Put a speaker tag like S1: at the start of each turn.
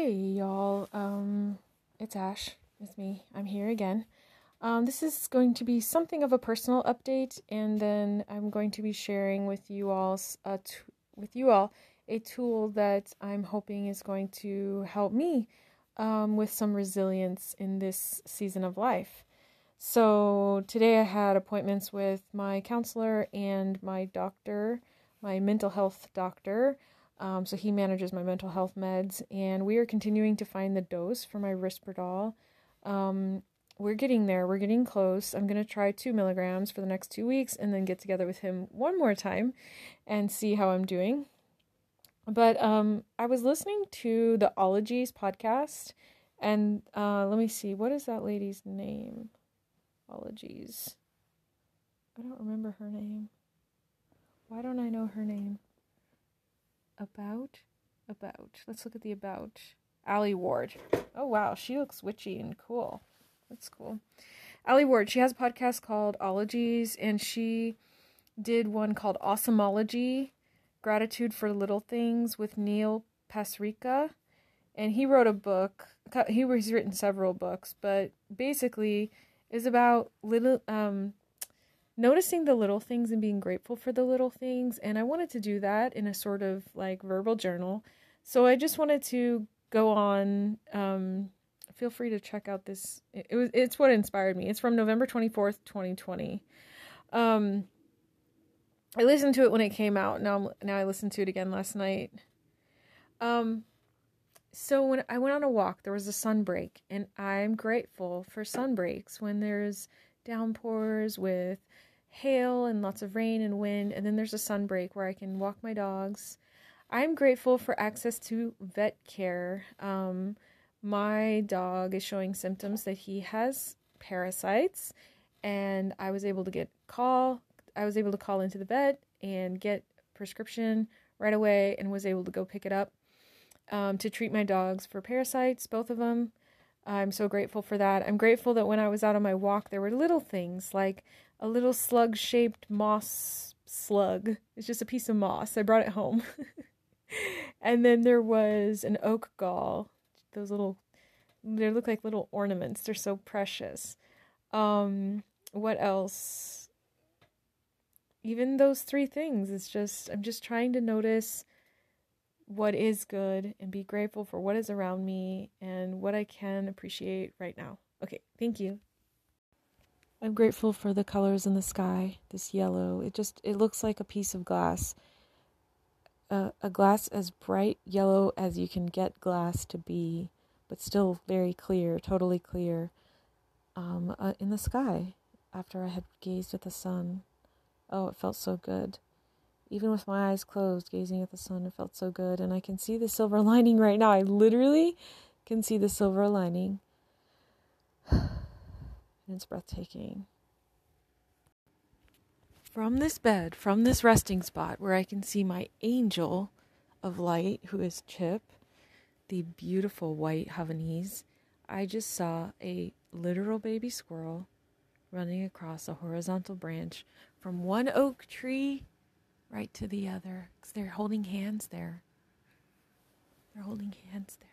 S1: Hey y'all, um, it's Ash. It's me. I'm here again. Um, this is going to be something of a personal update, and then I'm going to be sharing with you all a t- with you all a tool that I'm hoping is going to help me um, with some resilience in this season of life. So today I had appointments with my counselor and my doctor, my mental health doctor. Um, so he manages my mental health meds, and we are continuing to find the dose for my Risperdal. Um, we're getting there. We're getting close. I'm gonna try two milligrams for the next two weeks, and then get together with him one more time, and see how I'm doing. But um, I was listening to the Ologies podcast, and uh, let me see, what is that lady's name? Ologies. I don't remember her name. Why don't I know her name? About? About. Let's look at the about. Alie Ward. Oh, wow. She looks witchy and cool. That's cool. Alie Ward, she has a podcast called Ologies, and she did one called Awesomeology Gratitude for Little Things with Neil Pasricha. And he wrote a book. He was written several books, but basically is about little um noticing the little things and being grateful for the little things. And I wanted to do that in a sort of like verbal journal. So I just wanted to go on. Um, feel free to check out this. It, was it's what inspired me. It's from November twenty fourth, twenty twenty. Um, I listened to it when it came out. Now I'm, now I listened to it again last night. Um, so when I went on a walk, there was a sun break, and I'm grateful for sun breaks when there's downpours with hail and lots of rain and wind, and then there's a sun break where I can walk my dogs. I'm grateful for access to vet care. Um, my dog is showing symptoms that he has parasites, and I was able to get call. I was able to call into the vet and get prescription right away, and was able to go pick it up um, to treat my dogs for parasites, both of them. I'm so grateful for that. I'm grateful that when I was out on my walk, there were little things like a little slug shaped moss slug. It's just a piece of moss. I brought it home. and then there was an oak gall. Those little, they look like little ornaments. They're so precious. Um, what else? Even those three things. It's just, I'm just trying to notice what is good and be grateful for what is around me and what I can appreciate right now. Okay, thank you. I'm grateful for the colors in the sky. This yellow, it just it looks like a piece of glass. Uh, a glass as bright yellow as you can get glass to be, but still very clear, totally clear. Um, uh, in the sky, after I had gazed at the sun, oh, it felt so good. Even with my eyes closed, gazing at the sun, it felt so good. And I can see the silver lining right now. I literally can see the silver lining it's breathtaking. From this bed, from this resting spot where I can see my angel of light, who is Chip, the beautiful white Havanese, I just saw a literal baby squirrel running across a horizontal branch from one oak tree right to the other. Because they're holding hands there. They're holding hands there.